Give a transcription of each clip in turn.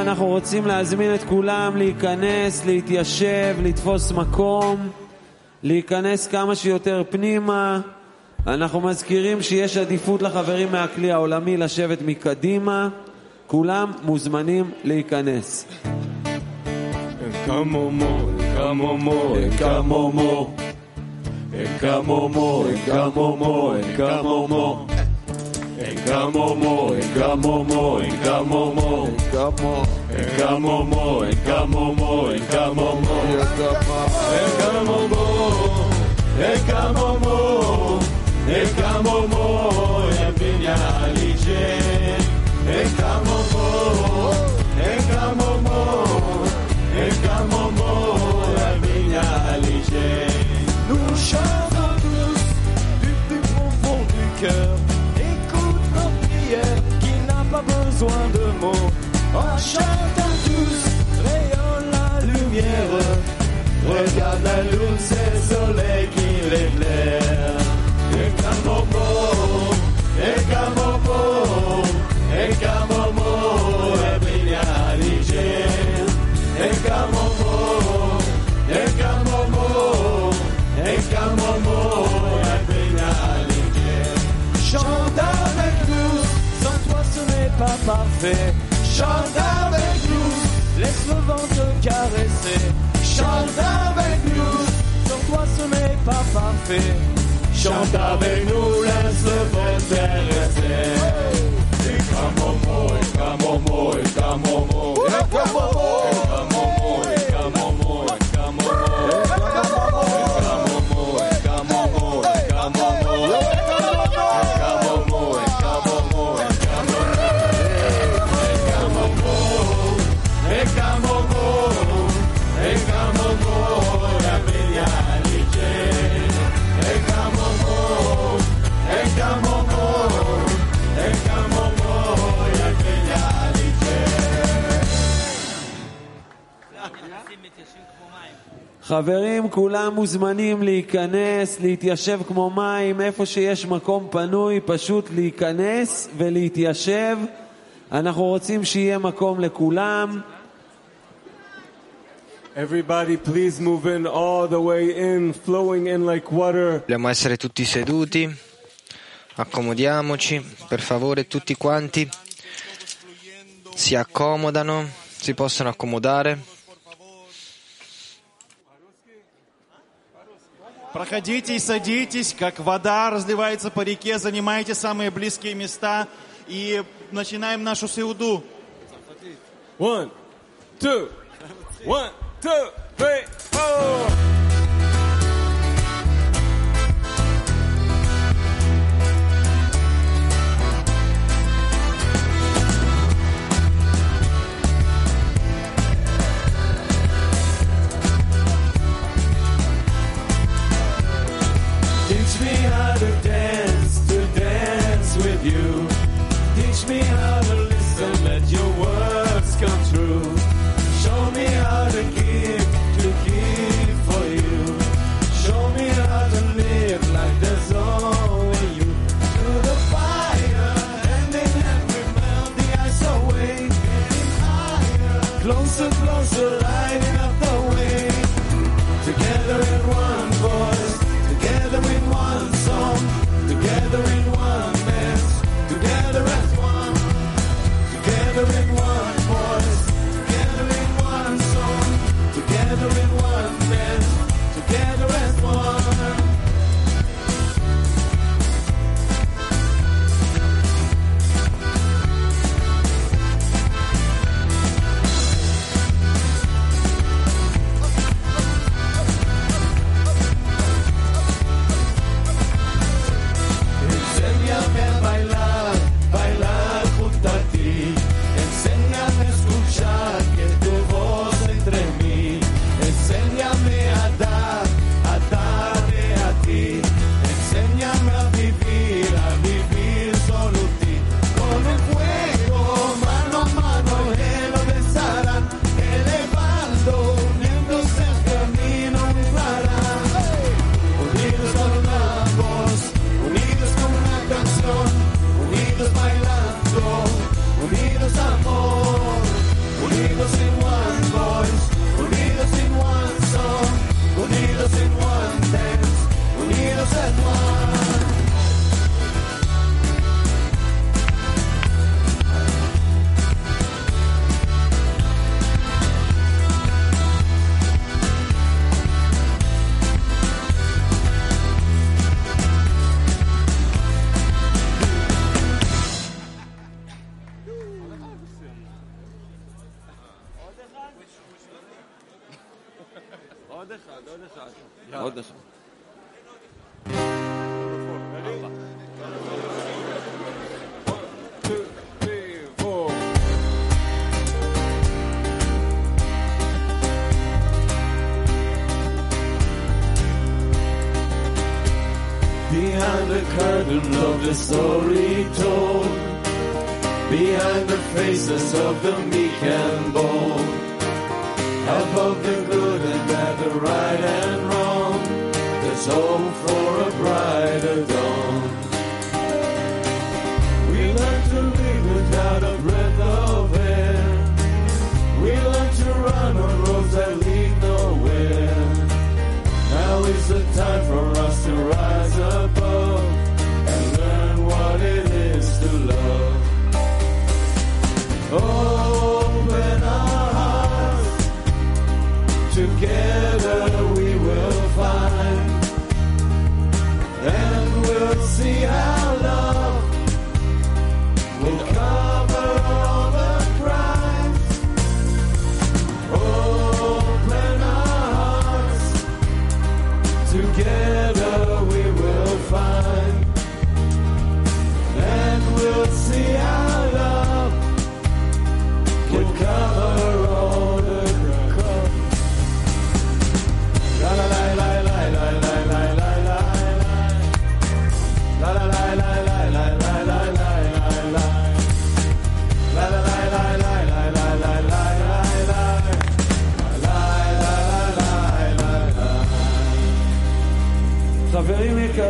אנחנו רוצים להזמין את כולם להיכנס, להתיישב, לתפוס מקום, להיכנס כמה שיותר פנימה. אנחנו מזכירים שיש עדיפות לחברים מהכלי העולמי לשבת מקדימה. כולם מוזמנים להיכנס. Come on more, come on more, Engamomo, engamomo, engamomo, engamo, engamomo, engamomo, engamomo, engamomo, engamomo, engamomo, ebinya alije. Nous chantons tous du plus profond du cœur. Besoin de mots. En chantant tous, rayonne la lumière. Regarde la lune, c'est le soleil qui l'éclaire. Et et mot, et Chante avec nous, laisse le vent te caresser. Chante avec nous, sans toi ce n'est pas parfait. Chante avec nous, laisse le vent comme au mot, חברים, כולם מוזמנים להיכנס, להתיישב כמו מים, איפה שיש מקום פנוי, פשוט להיכנס ולהתיישב. אנחנו רוצים שיהיה מקום לכולם. Everybody, please move in all the way in, flowing in like water. Vogliamo essere tutti seduti. Accomodiamoci, per favore, tutti quanti. Si accomodano, si possono accomodare. Проходите и садитесь, как вода разливается по реке, занимайте самые близкие места и начинаем нашу сеуду. One, two, one, two, three, four. Run on roads that lead nowhere. Now is the time for us to rise above and learn what it is to love. Open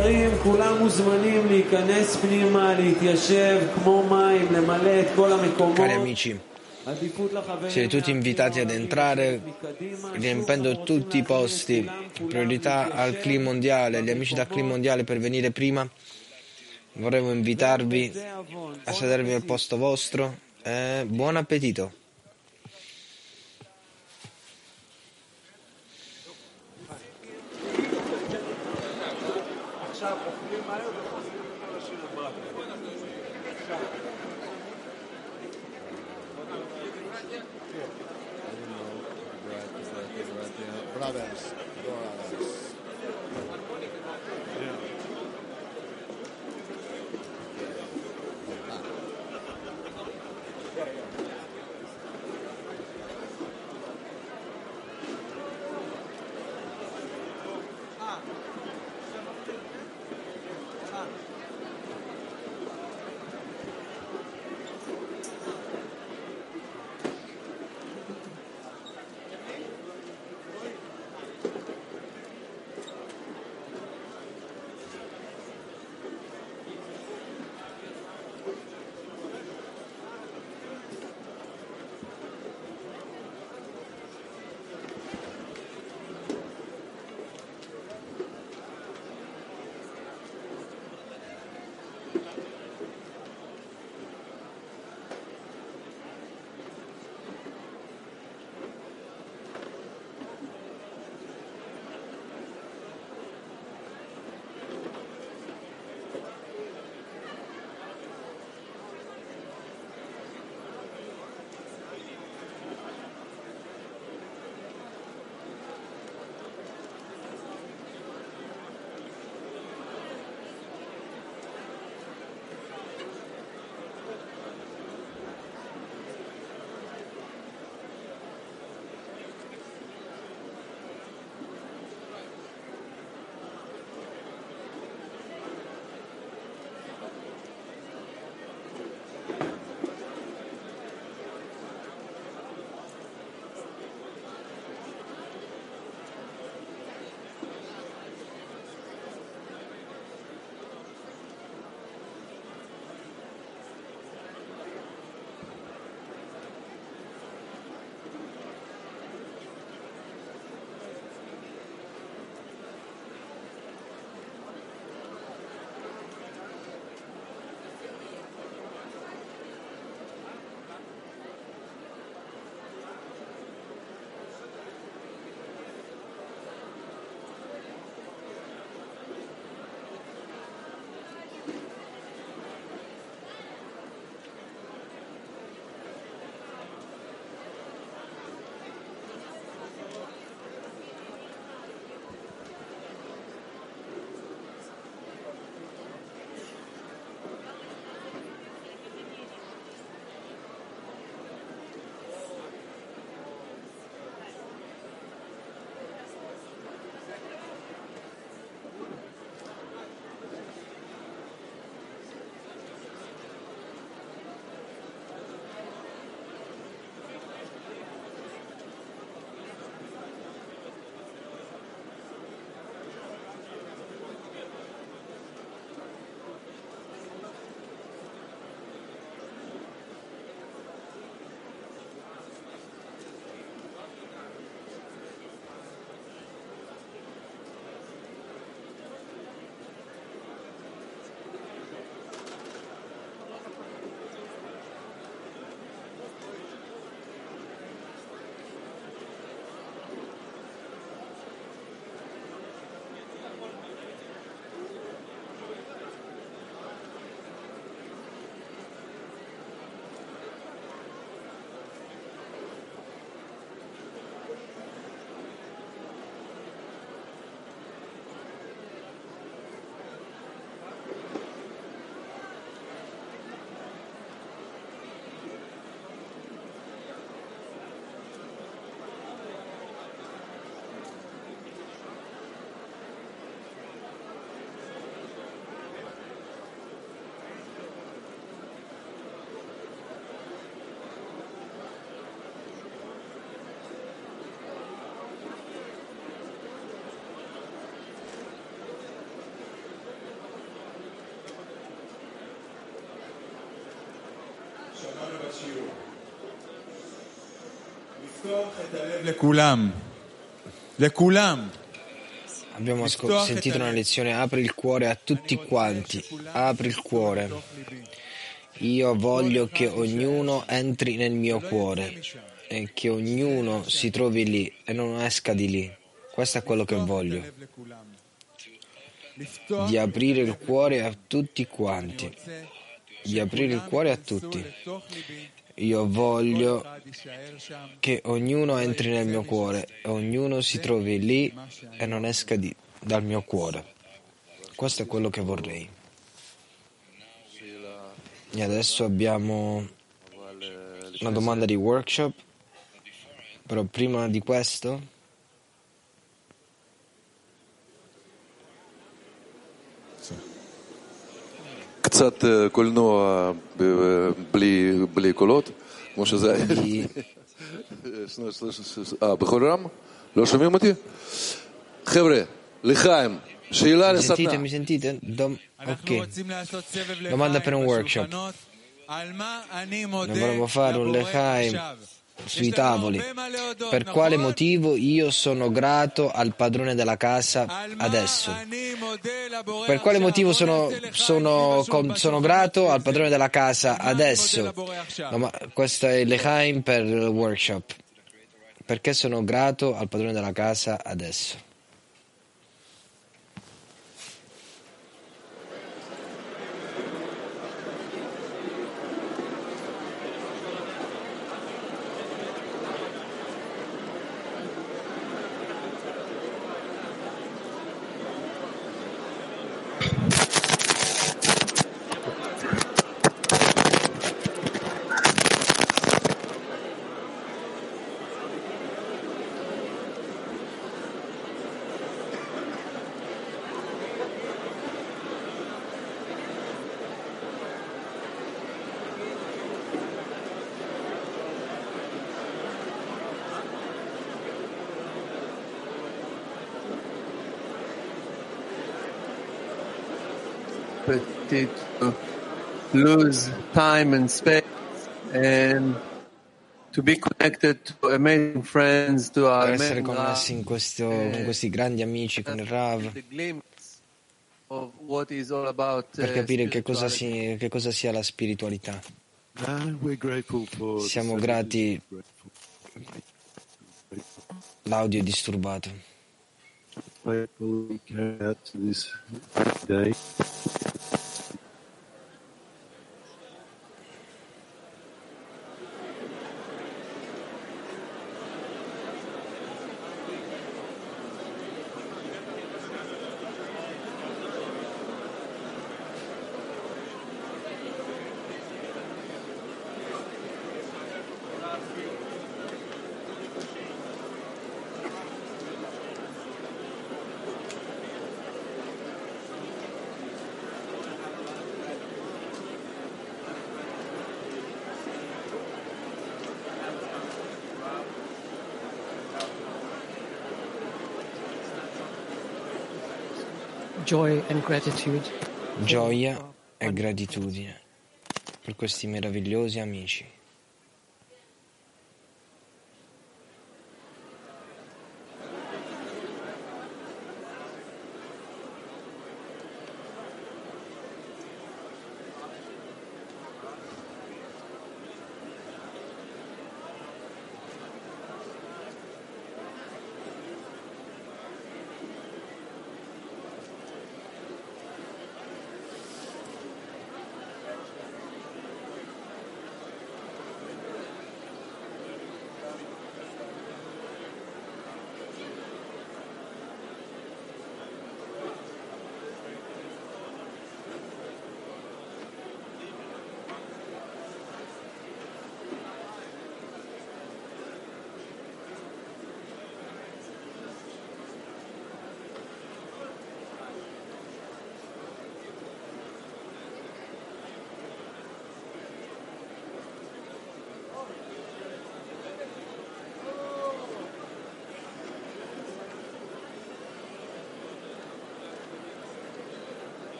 חברים יקרים, כולם מוזמנים להיכנס פנימה, להתיישב כמו מים, למלא את כל המקומות. Cari amici, עדיפות לחברים siete tutti invitati ad entrare מקדימה, riempendo tutti i posti. Priorità al CLI mondiale, gli amici da CLI mondiale per venire prima. Vorremmo invitarvi זה עוון. a sedervi al posto vostro. e buon appetito! בשיעור. לפתוח את הלב Abbiamo sentito una lezione, apri il cuore a tutti quanti, apri il cuore. Io voglio che ognuno entri nel mio cuore e che ognuno si trovi lì e non esca di lì. Questo è quello che voglio. Di aprire il cuore a tutti quanti di aprire il cuore a tutti. Io voglio che ognuno entri nel mio cuore e ognuno si trovi lì e non esca di- dal mio cuore. Questo è quello che vorrei. E adesso abbiamo una domanda di workshop, però prima di questo קצת אה, קולנוע ב- בלי, בלי קולות, כמו שזה היה. di שנייה, שנייה, שנייה, אה, בכל רם? לא שומעים אותי? חבר'ה, לחיים, שאלה mi לסדנה. sentite, mi sentite? Dom- אנחנו ok, רוצים לעשות סבב domanda per un לחיים sui tavoli. Per quale motivo io sono grato al padrone della casa adesso? Per quale motivo sono, sono, sono, sono grato al padrone della casa adesso? No, questo è Lehaim per il workshop. Perché sono grato al padrone della casa adesso? Opportunity to lose time and space and to be connected to amazing friends, to our Per essere amazing connessi Rav, in questo- con questi grandi amici, con il Rav, the glimpse of what is all about per uh, capire che cosa, si- che cosa sia la spiritualità. Siamo grati. L'audio è disturbato. Gioia e gratitudine per questi meravigliosi amici.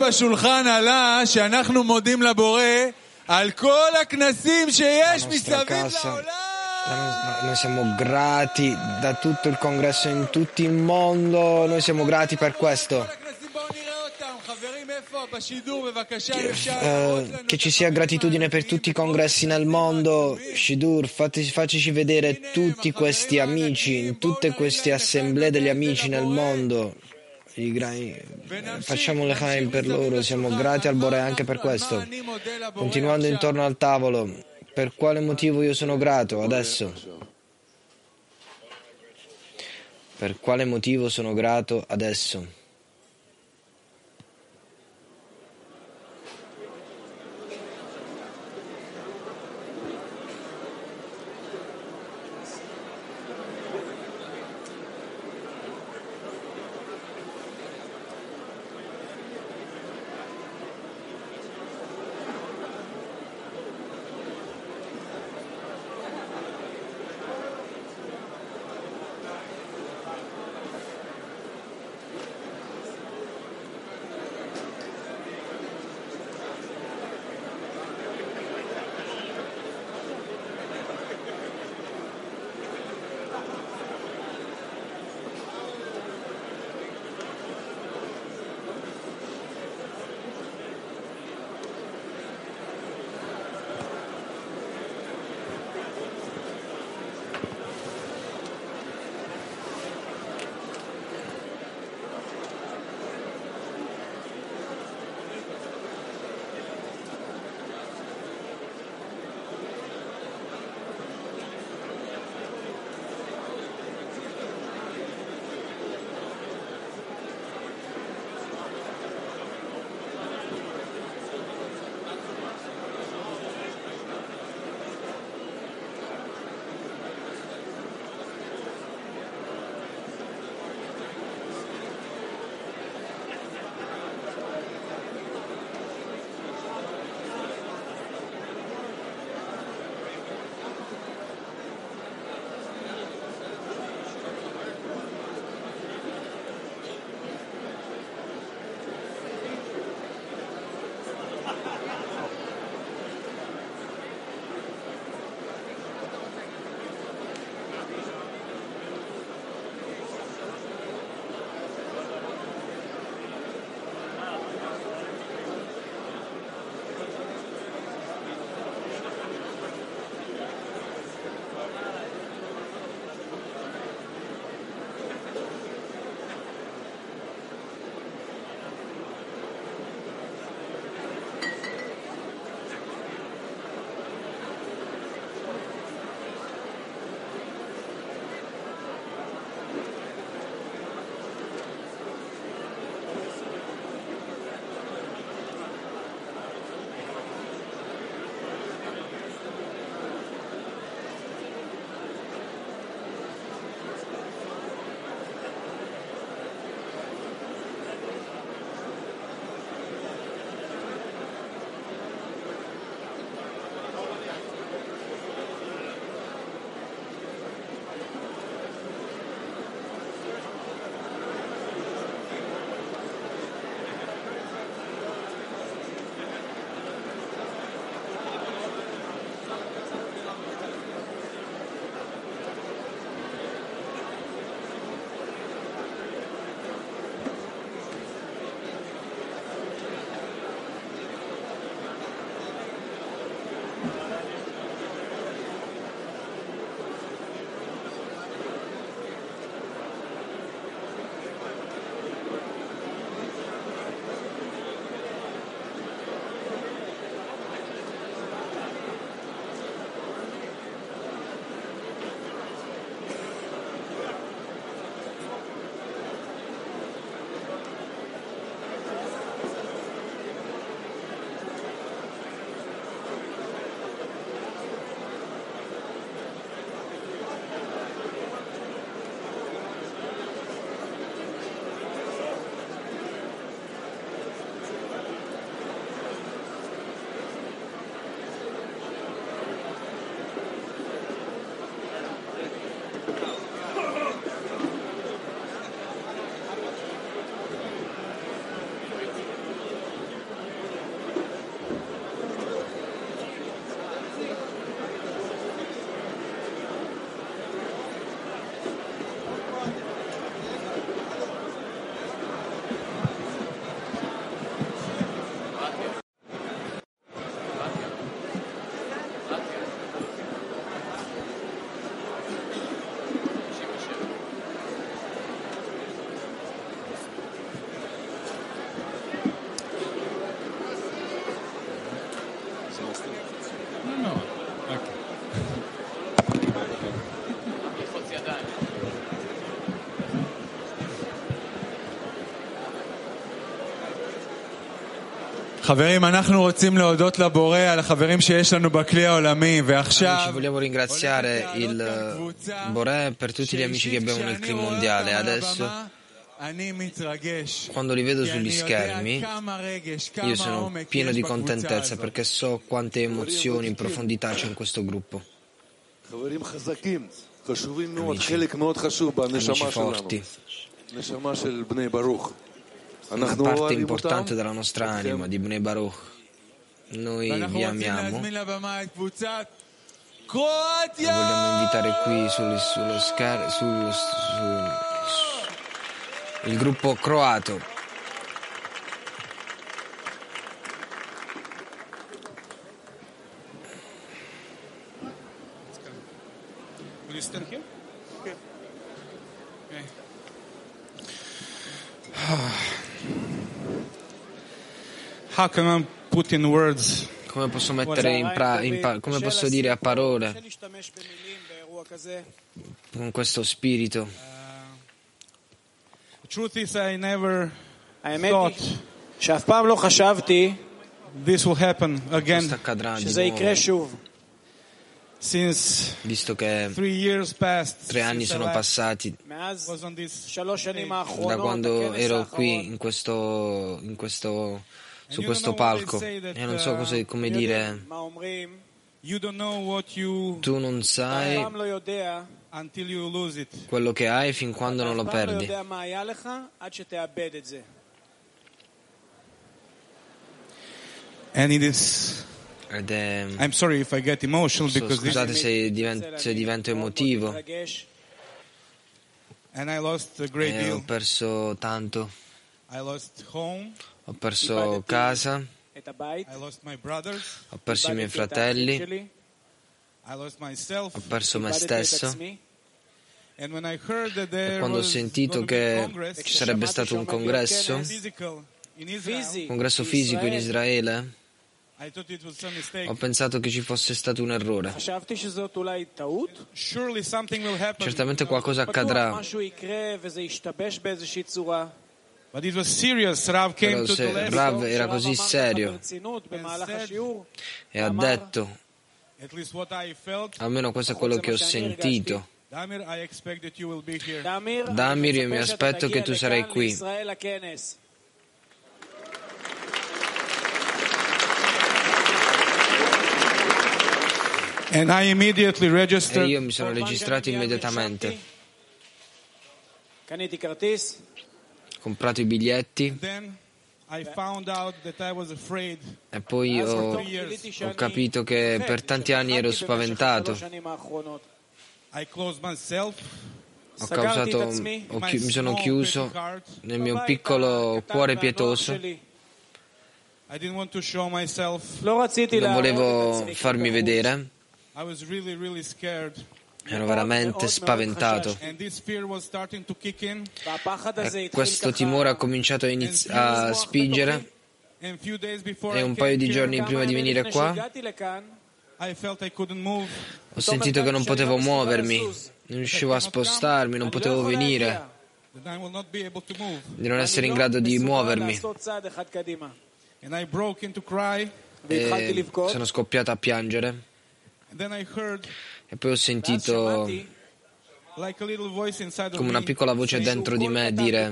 בשולחן עלה שאנחנו מודים לבורא על כל הכנסים שיש nostra מסביב casa. לעולם. La no- Noi siamo grati da tutto il congresso in tutto il mondo, noi siamo grati per questo. הכנסים, בואו נראה אותם. חברים, איפה? בשידור, בבקשה, אם אפשר Eh, להראות לנו che את ci sia gratitudine per tutti i congressi nel mondo. Shidur, fate- faccici vedere tutti questi amici, in tutte queste assemblee degli amici nel mondo. I gra- Facciamo le Chaim per loro, siamo grati al Bore anche per questo. Continuando intorno al tavolo, per quale motivo io sono grato adesso? Per quale motivo sono grato adesso? Ci vogliamo ringraziare il Boré per tutti gli amici che abbiamo nel clima mondiale. Adesso, quando li vedo sugli schermi, io sono pieno di contentezza perché so quante emozioni in profondità c'è in questo gruppo. Amici, amici forti una parte importante della nostra anima, di Bnei Baruch. Noi vi amiamo. Vogliamo invitare qui sullo, sullo, sullo, sul, sul, il gruppo croato. Come posso mettere in, pra- in pa- come posso dire a parole להשתמש במילים באירוע כזה. con questo spirito? The truth is I never האמת thought היא שאף פעם לא חשבתי this will happen again Questo accadrà שזה di יקרה nuovo, שוב. since visto che three years passed tre anni since I sono last passati מאז was on this שלוש שנים da האחרונות, quando הכנס ero qui האחרון, in questo, in questo- su questo palco. E non so cosa, come dire. Tu non sai quello che hai fin quando non lo perdi. Ed è... Scusate se divento, se divento emotivo. E ho perso tanto ho perso casa, ho perso i miei fratelli, ho perso me stesso. E quando ho sentito che ci sarebbe stato un congresso, un congresso fisico in Israele, ho pensato che ci fosse stato un errore. Certamente qualcosa accadrà. Però se Rav era così serio e ha detto, almeno questo è quello che ho sentito, Damir, io mi aspetto che tu sarai qui. E io mi sono registrato immediatamente comprato i biglietti. E poi ho, ho capito che per tanti anni ero spaventato. Ho causato, ho chi, mi sono chiuso nel mio piccolo cuore pietoso. Non volevo farmi vedere. Ero veramente spaventato. E eh, eh, questo timore ha cominciato a, iniz- a spingere e un paio di giorni prima di venire qua ho sentito che non potevo muovermi, non riuscivo a spostarmi, non potevo venire, di non essere in grado di muovermi. E sono scoppiato a piangere. E poi ho sentito come una piccola voce dentro di me dire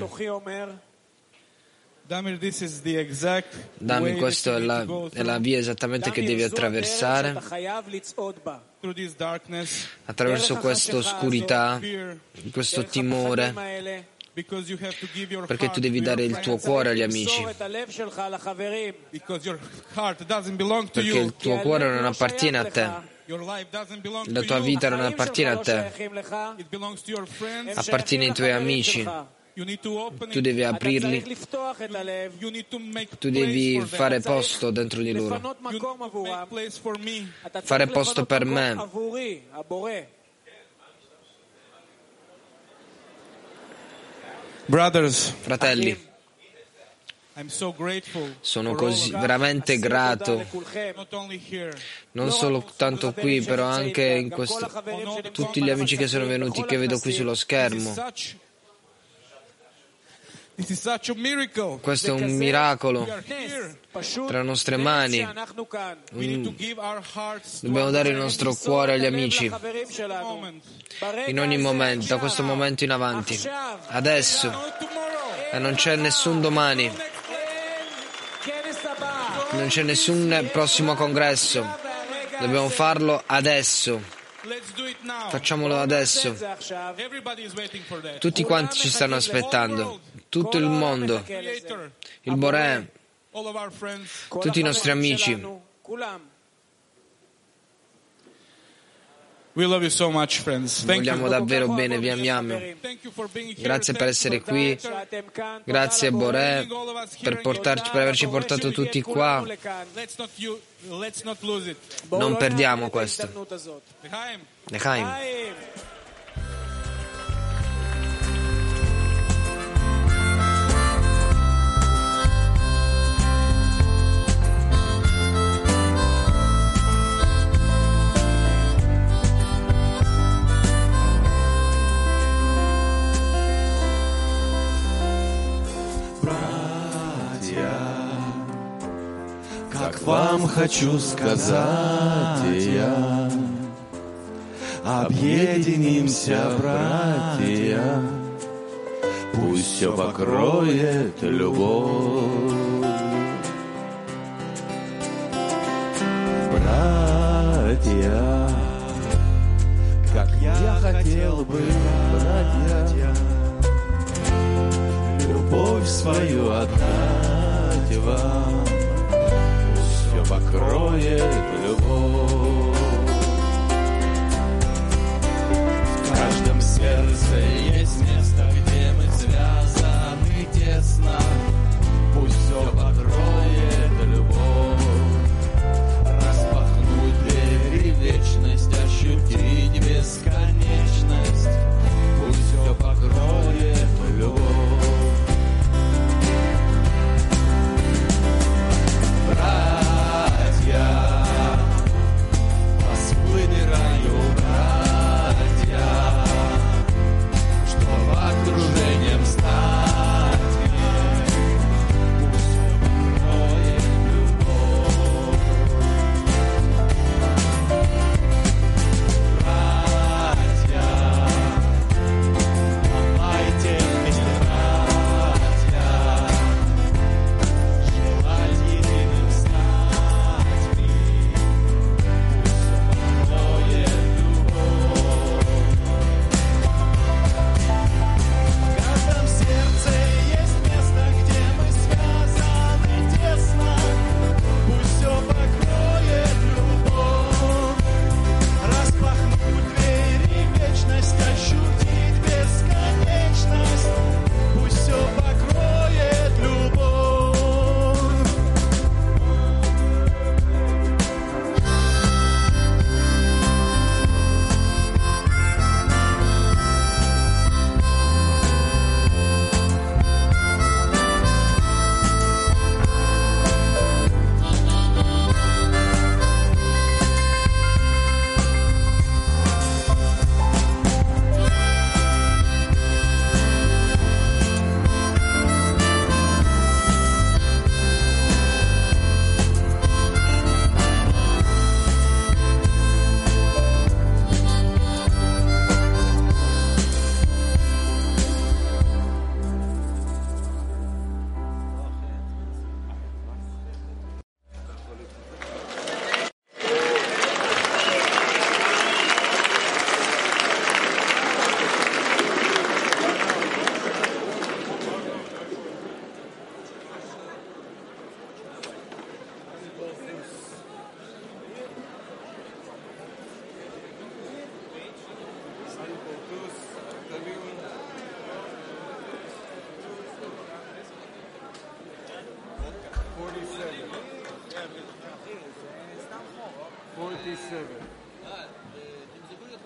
Damir, questa è la, è la, via esattamente che devi attraversare. Attraverso questa oscurità, questo timore, perché tu devi dare il tuo cuore agli amici. Perché il tuo cuore non appartiene a te. La tua vita non appartiene a te, appartiene ai tuoi amici. Tu devi aprirli, tu devi fare posto dentro di loro, fare posto per me. Fratelli, sono così veramente grato, non solo tanto qui, però anche in questo, tutti gli amici che sono venuti, che vedo qui sullo schermo. such This is such a miracle. Questo è un miracolo tra le nostre mani. Hearts to Dobbiamo dare il nostro cuore agli amici. In ogni momento, da questo momento in avanti. Adesso. E non c'è nessun domani, non c'è nessun prossimo congresso. Dobbiamo farlo adesso. Facciamolo adesso. Tutti quanti ci stanno aspettando. Tutto il mondo, il Boré, tutti i nostri amici. So much, vogliamo you. davvero bene, vi amiamo. Grazie per essere qui. Grazie Boré per, portarci, per averci portato tutti qua. Non perdiamo questo. L'chaim. Вам хочу сказать я, объединимся, братья, пусть все покроет любовь. Братья, как я хотел бы, братья, любовь свою отдать вам, покроет любовь. В каждом сердце есть место, где мы связаны тесно, пусть все покроет любовь. Распахнуть двери вечность, ощутить бесконечность, пусть все покроет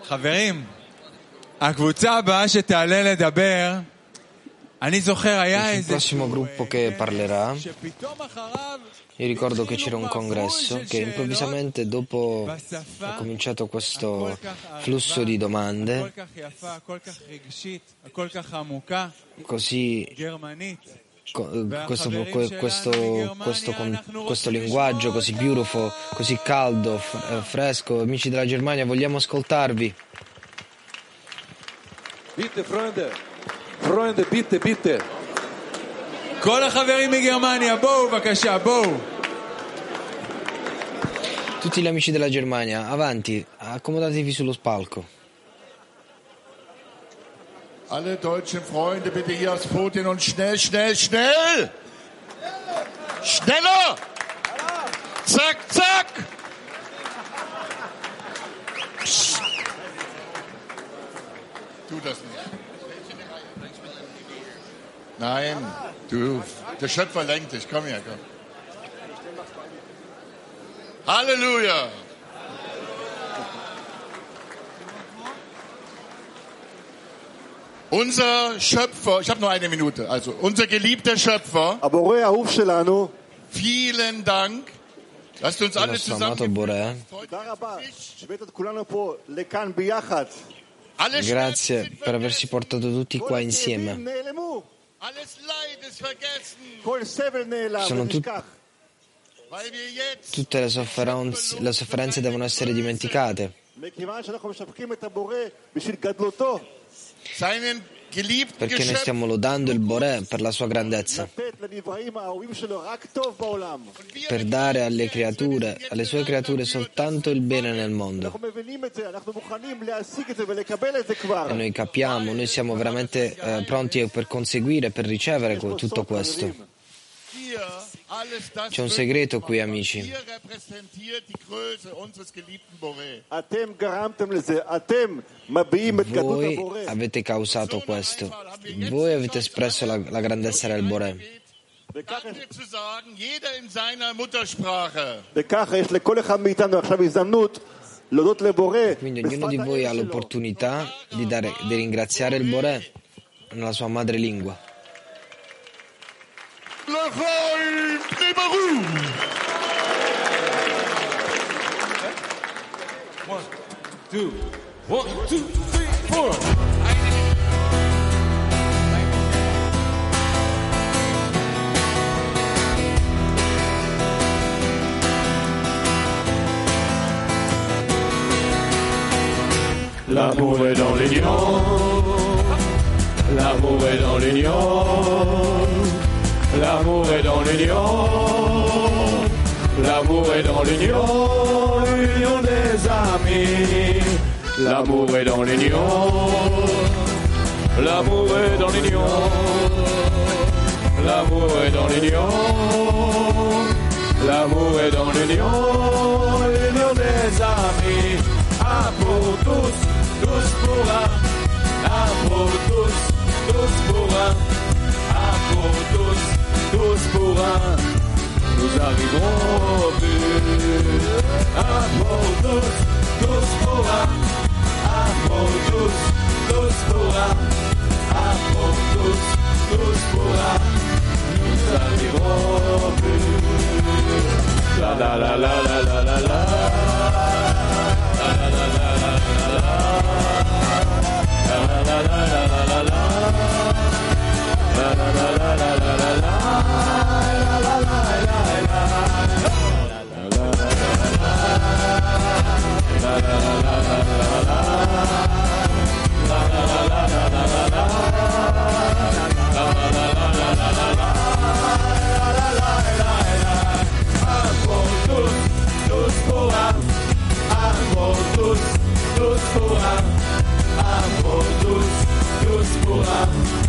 חברים, הקבוצה הבאה שתעלה לדבר אני זוכר, היה Il איזה... prossimo gruppo che parlerà, שפתאום אחריו io ricordo che c'era un congresso che improvvisamente dopo è cominciato questo flusso di הכל domande כך יפה, הכל כך רגשית, הכל כך עמוקה, così גרמנית. co- questo, que- questo, questo, con- questo linguaggio così beautiful, così caldo, f- eh, fresco. Amici della Germania, vogliamo ascoltarvi. ביטה, פרוינדה. פרוינדה, ביטה, ביטה. כל החברים מגרמניה, בואו בבקשה, בואו. Tutti gli amici della Germania, avanti, accomodatevi sullo spalco. Alle deutschen Freunde bitte hier aufs Podium und schnell, schnell, schnell! Schneller! Zack, zack! Psst. Tu das nicht. Nein, du, der Schöpfer lenkt dich. Komm her, komm. Halleluja! Unser Schöpfer, ich habe nur eine Minute, also unser geliebter Schöpfer. Vielen Dank. Lasst uns alle zusammen. Grazie per averci portato tutti qua insieme. Sono tutti. Tutte le sofferenze, le sofferenze devono essere dimenticate perché noi stiamo lodando il Boré per la sua grandezza, per dare alle creature, alle sue creature soltanto il bene nel mondo. E noi capiamo, noi siamo veramente eh, pronti per conseguire, per ricevere tutto questo. C'è un segreto qui, amici. Voi avete causato questo. Voi avete espresso la, la grandezza del Boré. Quindi ognuno di voi ha l'opportunità di, dare, di ringraziare il Boré nella sua madrelingua. L'Achaim Nebaru! Two, one, two, three, four. L'amour est dans l'union, l'amour est dans l'union, l'amour est dans l'union, l'amour est dans l'union, l'union des amis, l'amour est dans l'union, l'amour est dans l'union, l'amour est dans l'union, l'amour est dans l'union, l'union des amis, un pour tous, tous pour un, un pour tous, tous pour un, tous pour nous arriverons au but. Tous, tous pour un, un tous, tous pour un, un tous, tous pour un, nous arriverons au but. la la la la la la la. la la la la la la la la la la la Luz Boa, amor, luz, luz boa.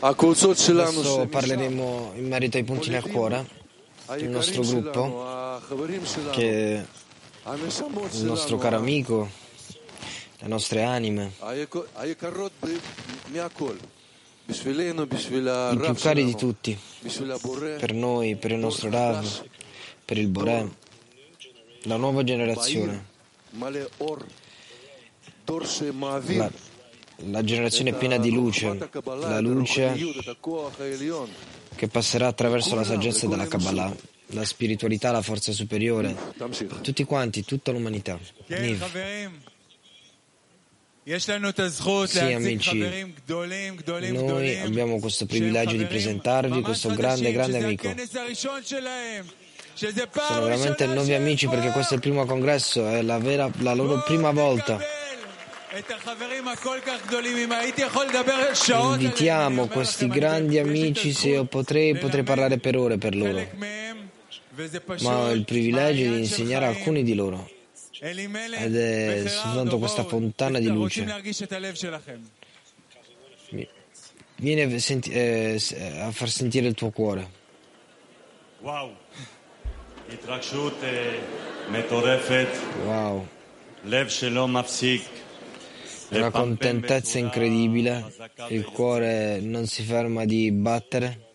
Adesso parleremo in merito ai punti nel cuore, del nostro gruppo, che è il nostro caro amico, le nostre anime, i più cari di tutti, per noi, per il nostro Rav, per il Borè, la nuova generazione. La la generazione piena di luce, la luce che passerà attraverso la saggezza della Kabbalah, la spiritualità, la forza superiore, tutti quanti, tutta l'umanità. Niv. Sì, amici, noi abbiamo questo privilegio di presentarvi questo grande, grande amico. Sono veramente nuovi amici perché questo è il primo congresso, è la, vera, la loro prima volta. Invitiamo questi grandi amici, se io potrei, potrei parlare per ore per loro, ma ho il privilegio di insegnare a alcuni di loro. Ed è soltanto questa fontana di luce. Vieni a, senti, eh, eh, a far sentire il tuo cuore. Wow. Wow una contentezza incredibile, il cuore non si ferma di battere.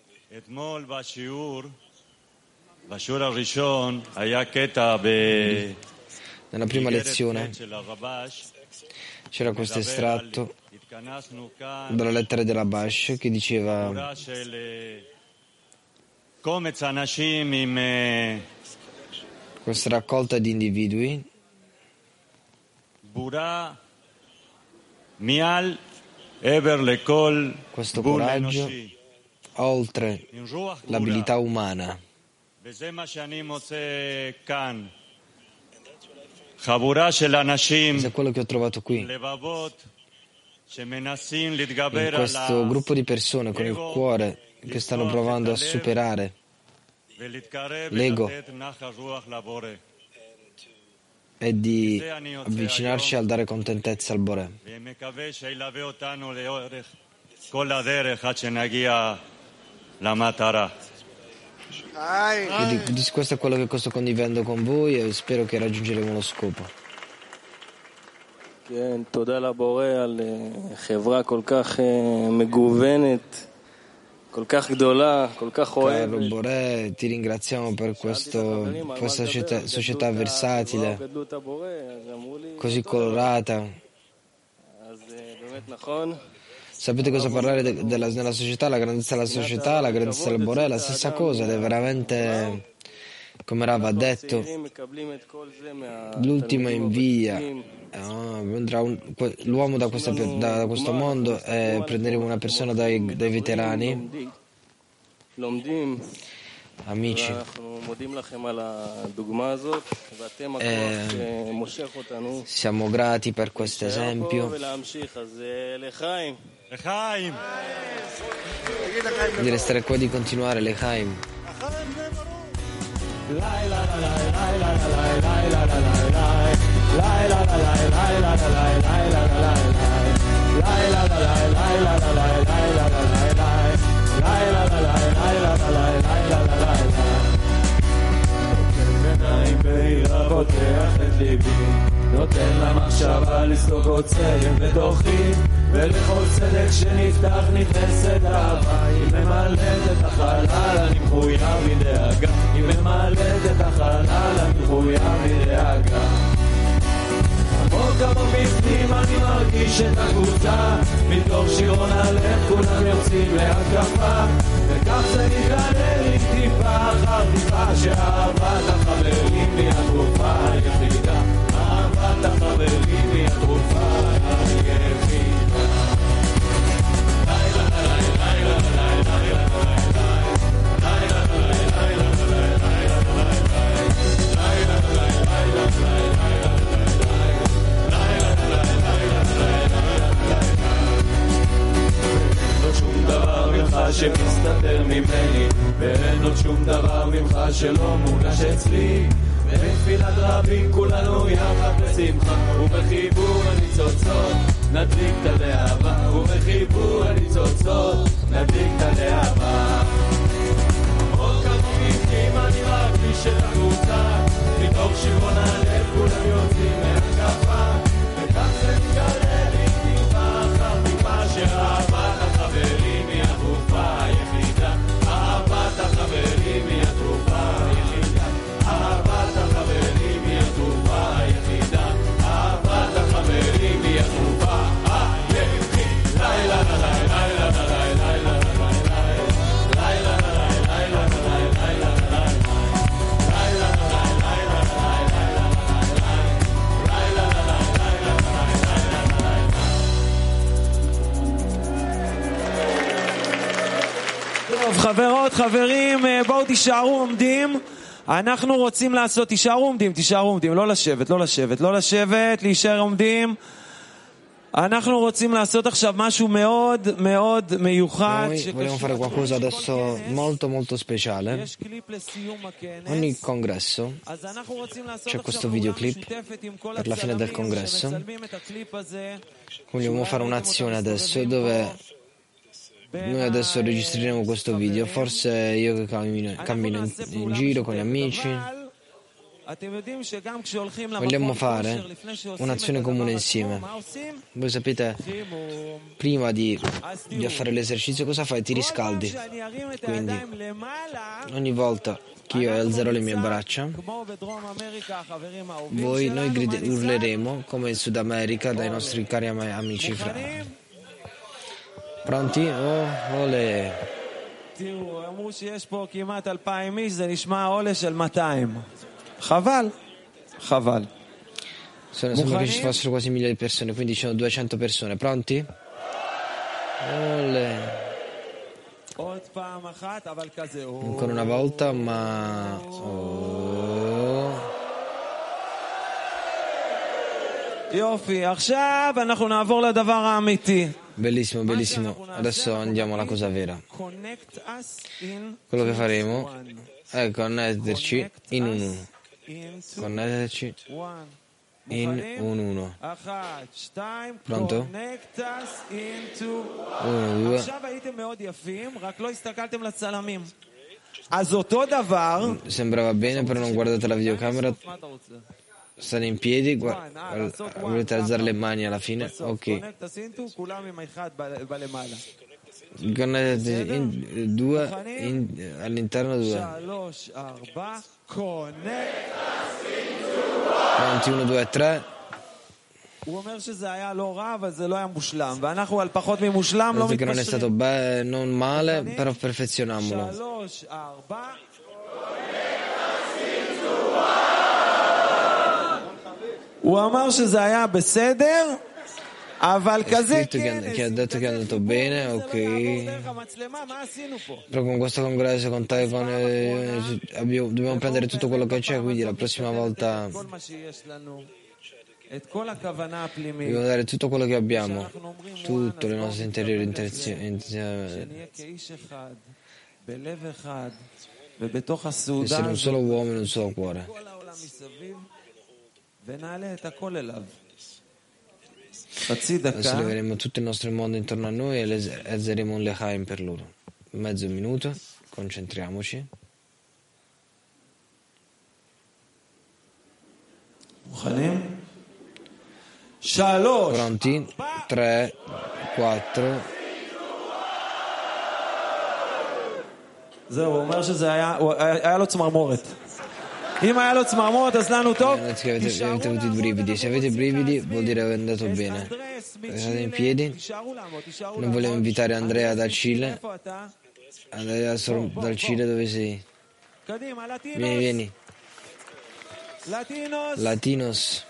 Mm. Nella prima lezione c'era questo estratto dalla lettera della Bash che diceva questa raccolta di individui questo coraggio, oltre l'abilità umana, questo è quello che ho trovato qui, in questo gruppo di persone con il cuore che stanno provando a superare. L'ego e di avvicinarci al dare contentezza al Boré. ומקווה שילווה אותנו לאורך כל הדרך עד שנגיע למטרה. Io di- di- questo è quello che sto condividendo con voi e spero che raggiungeremo lo scopo. כן, תודה לבורא על אה, חברה כל כך אה, מגוונת, Caro Bore, ti ringraziamo per questo, questa società, società versatile, così colorata. Sapete cosa parlare de, della, della società, la grandezza della società, la grandezza del Bore, la stessa cosa ed è veramente, come Rava ha detto, l'ultima invidia un, l'uomo da, questa, da, da, questo mondo e prenderemo una persona dai, dai veterani. Amici, eh, siamo grati per questo esempio. Di restare qua e di continuare, Lechaim. Lai עיניים בהירה פותח את ליבי נותן למחשבה לסלוק צלם בתוכי ולכל צדק שנפתח נכנסת אהבה היא ממלאת את החלל אני מחויב מדאגה היא ממלאת את החלל אני מחויב מדאגה מרגיש את הקבוצה מתוך שירון הלב כולם יוצאים להתקפה וכך זה מתגלה לי טיפה אחר טיפה שאהבת החברים היא התרופה שמסתתר ממני ואין עוד שום דבר ממך שלא מורגש אצלי. בתפילת רבים כולנו יחד בשמחה ובחיבור הניצוצות נדליק את הלהבה, ובחיבור הניצוצות, נדליק את הלהבה. עוד כמה מקרים אני מרגיש שלנו צד, מתוך שירון הלב כולם יוצאים מהתקפה, וכך זה מתגלה לי טיפה אחר טיפה שאהבת החברים חברות, חברים, אה, בואו תישארו עומדים. אנחנו רוצים לעשות, תישארו עומדים, תישארו עומדים, לא לשבת, לא לשבת, לא לשבת, להישאר עומדים. אנחנו רוצים לעשות עכשיו משהו מאוד מאוד מיוחד. Noi vogliamo fare qualcosa adesso molto molto speciale. יש קליפ לסיום הכנס. Ogni congresso אז אנחנו רוצים לעשות c'è עכשיו questo פעולה videoclip משותפת עם כל per la fine del הצלמים congresso. שמצלמים את הקליפ הזה. Vogliamo fare un'azione adesso dove noi adesso registriamo questo video, forse io che cammino, cammino in, in giro con gli amici. Vogliamo fare un'azione comune insieme. Voi sapete, prima di, di fare l'esercizio, cosa fai? Ti riscaldi. Quindi, ogni volta che io alzerò le mie braccia, voi, noi gride, urleremo come in Sud America dai nostri cari amici fra. Pronti? Oh, ole. תראו, אמרו שיש פה כמעט אלפיים איש, זה נשמע עולה של 200. חבל, חבל. Sono, sembra che ci Mukhani? fossero quasi mille persone, quindi ci sono 200 persone. Pronti? Ole. עוד פעם אחת, אבל כזה. או, Ancora una volta, ma... Oh. יופי, עכשיו אנחנו נעבור לדבר האמיתי. Bellissimo, bellissimo. Adesso andiamo alla cosa vera. Quello che faremo è connetterci in un uno. Connetterci in un uno. Pronto? 1, 2. Sembrava bene, però non guardate la videocamera. מה אתה רוצה? State in piedi, gua- volete alzare le mani alla fine? Ok. connect us into, כולם עם אחד ב- בלמעלה. Connettete in due in- all'interno due. שלוש, ארבע, connect. Pronti, uno, due, tre. הוא אומר שזה היה לא רע, אבל זה לא היה מושלם. ואנחנו על פחות ממושלם לא Vedete che non è stato מתפשרים. be- non male, però perfezioniamolo. שלוש, ארבע. È scritto che, che ha detto che è andato bene, ok. Però con questo congresso, con Taiwan, eh, dobbiamo prendere tutto quello che c'è, quindi la prossima volta Dobbiamo dare tutto quello che abbiamo, tutte le nostre interiori intenzioni. Essere un solo uomo in un solo cuore. Adesso דקה, leveremo tutto il nostro mondo intorno a noi e le- alzeremo un lechaim per loro. Mezzo minuto, concentriamoci. מוכנים? שלוש, Pronti? 3, 4. זהו, הוא אומר שזה היה, הוא- היה היה לו צמרמורת. Eh, ragazzi, avete, avete avuto i brividi. Se avete brividi, vuol dire che è andato bene. Andate in piedi. Non volevo invitare Andrea dal Cile. Andrea dal Cile, dove sei? Vieni, vieni. Latinos. Latinos.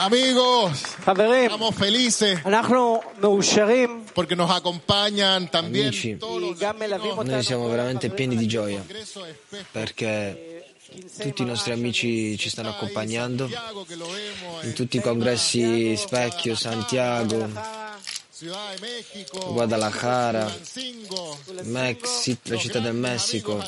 Amigos, estamos felices. porque nos acompañan también todos los Noi siamo veramente pieni di gioia perché tutti i nostri amici ci stanno accompagnando. In tutti i congressi Specchio, Santiago, Guadalajara, Mexico, la città del Messico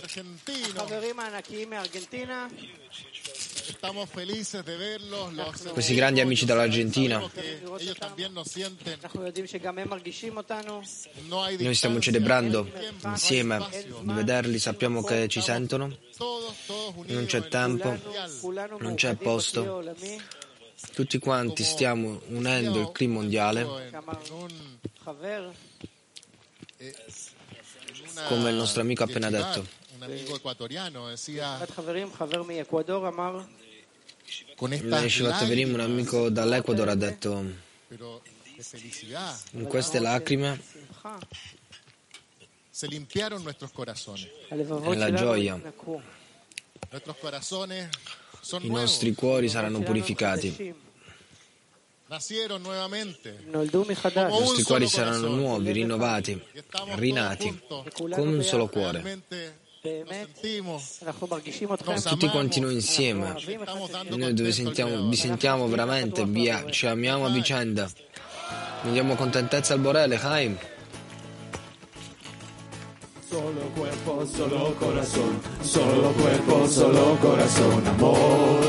questi grandi amici dall'Argentina. Noi stiamo celebrando insieme, di vederli sappiamo che ci sentono, non c'è tempo, non c'è posto. Tutti quanti stiamo unendo il clima mondiale. come il nostro amico ha appena detto un amigo ecuatoriano, eh, decía... Con esta Shivataverim, un amico dall'Ecuador, ha detto in queste lacrime se limpiaron nuestros corazones. La gioia. I nostri cuori saranno purificati. Nascieron nuevamente. I nostri cuori saranno nuovi, rinnovati, rinati, con un solo cuore. Tutti quanti noi insieme, noi dove sentiamo, vi sentiamo veramente, vi, ci amiamo a vicenda. vediamo contentezza al Borele, Chaim. Solo cuerpo, solo corazon solo cuerpo, solo corazon amor.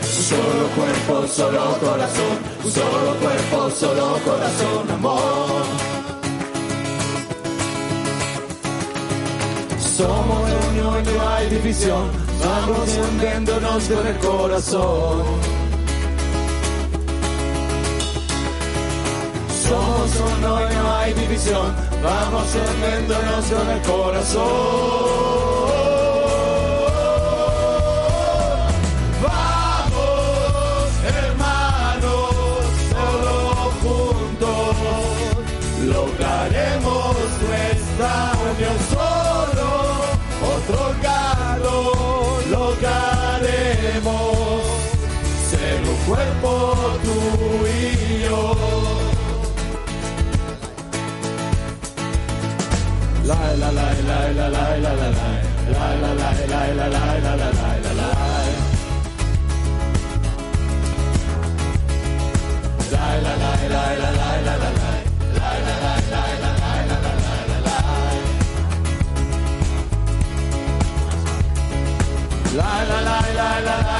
Solo cuerpo, solo corazon solo cuerpo, solo corazon amor. Somos unión, no hay división, vamos hundiéndonos con el corazón. Somos uno y no hay división, vamos hundiéndonos con el corazón. Cuerpo tú y yo. La la la la la la la la la la la la la la la la la la la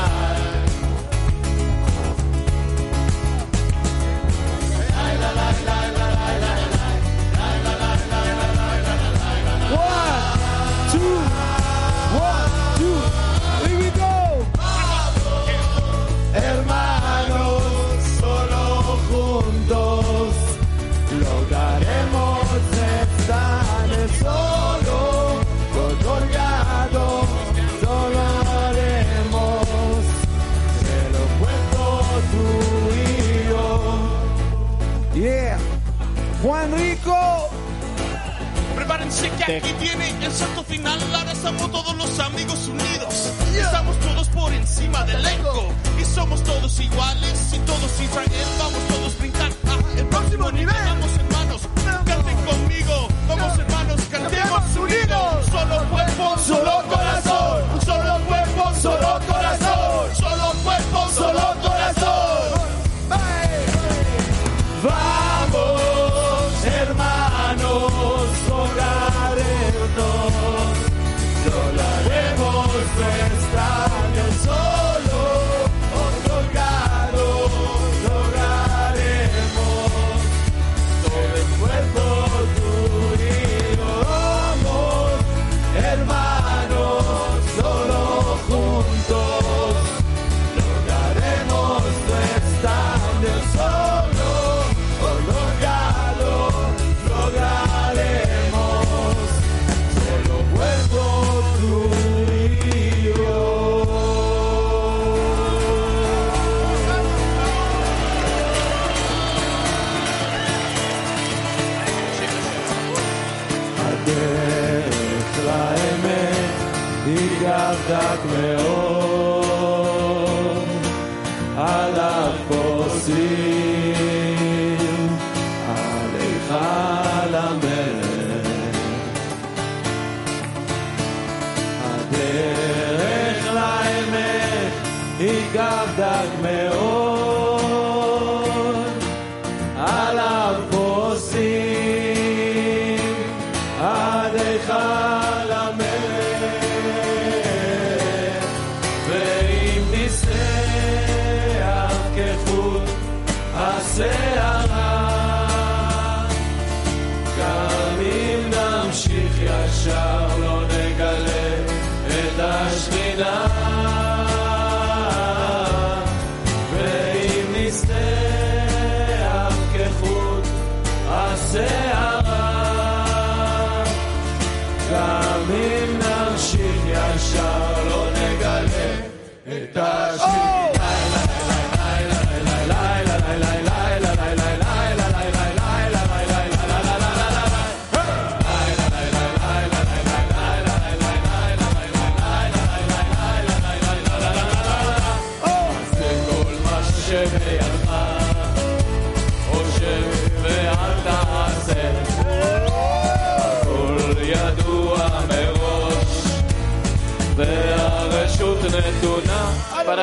Prepárense que aquí viene el salto final. Ahora estamos todos los amigos unidos. Estamos todos por encima del elenco. Y somos todos iguales y todos Israel. Vamos todos a brincar el próximo nivel.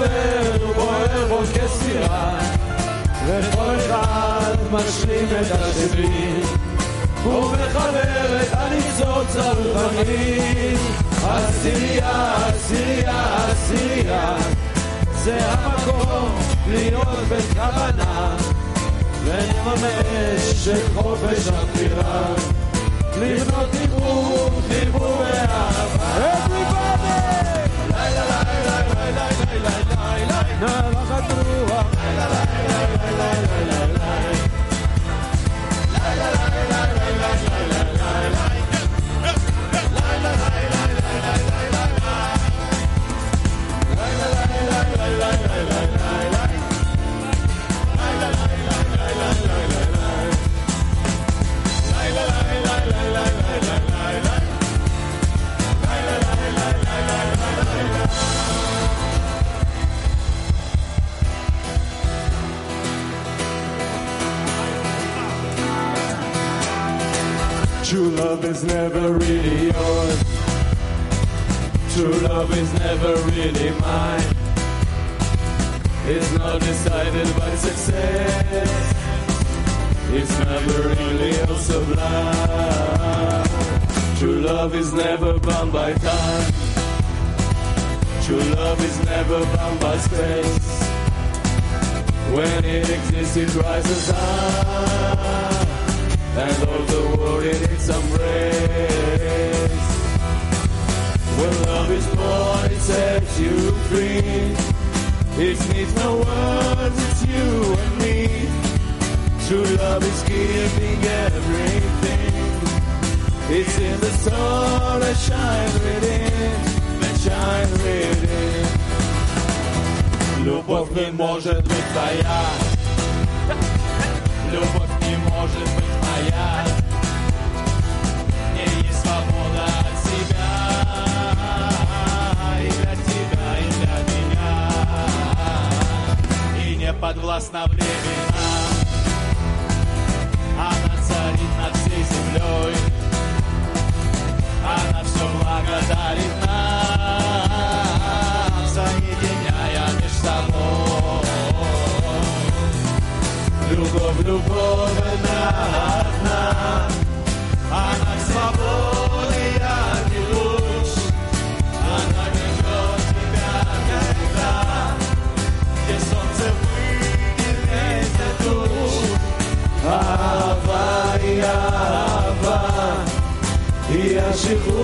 חבר בוער עוד כסירה, וכל אחד משלים את השני, ומחבר את הניצוץ הרוחני. עשירייה, עשירייה, עשירייה, זה המקום להיות בכוונה, ולממש את חופש הבחירה, לבנות דיבור, דיבור ואהבה. lay, lay, lay, lay, lay, lay. possible.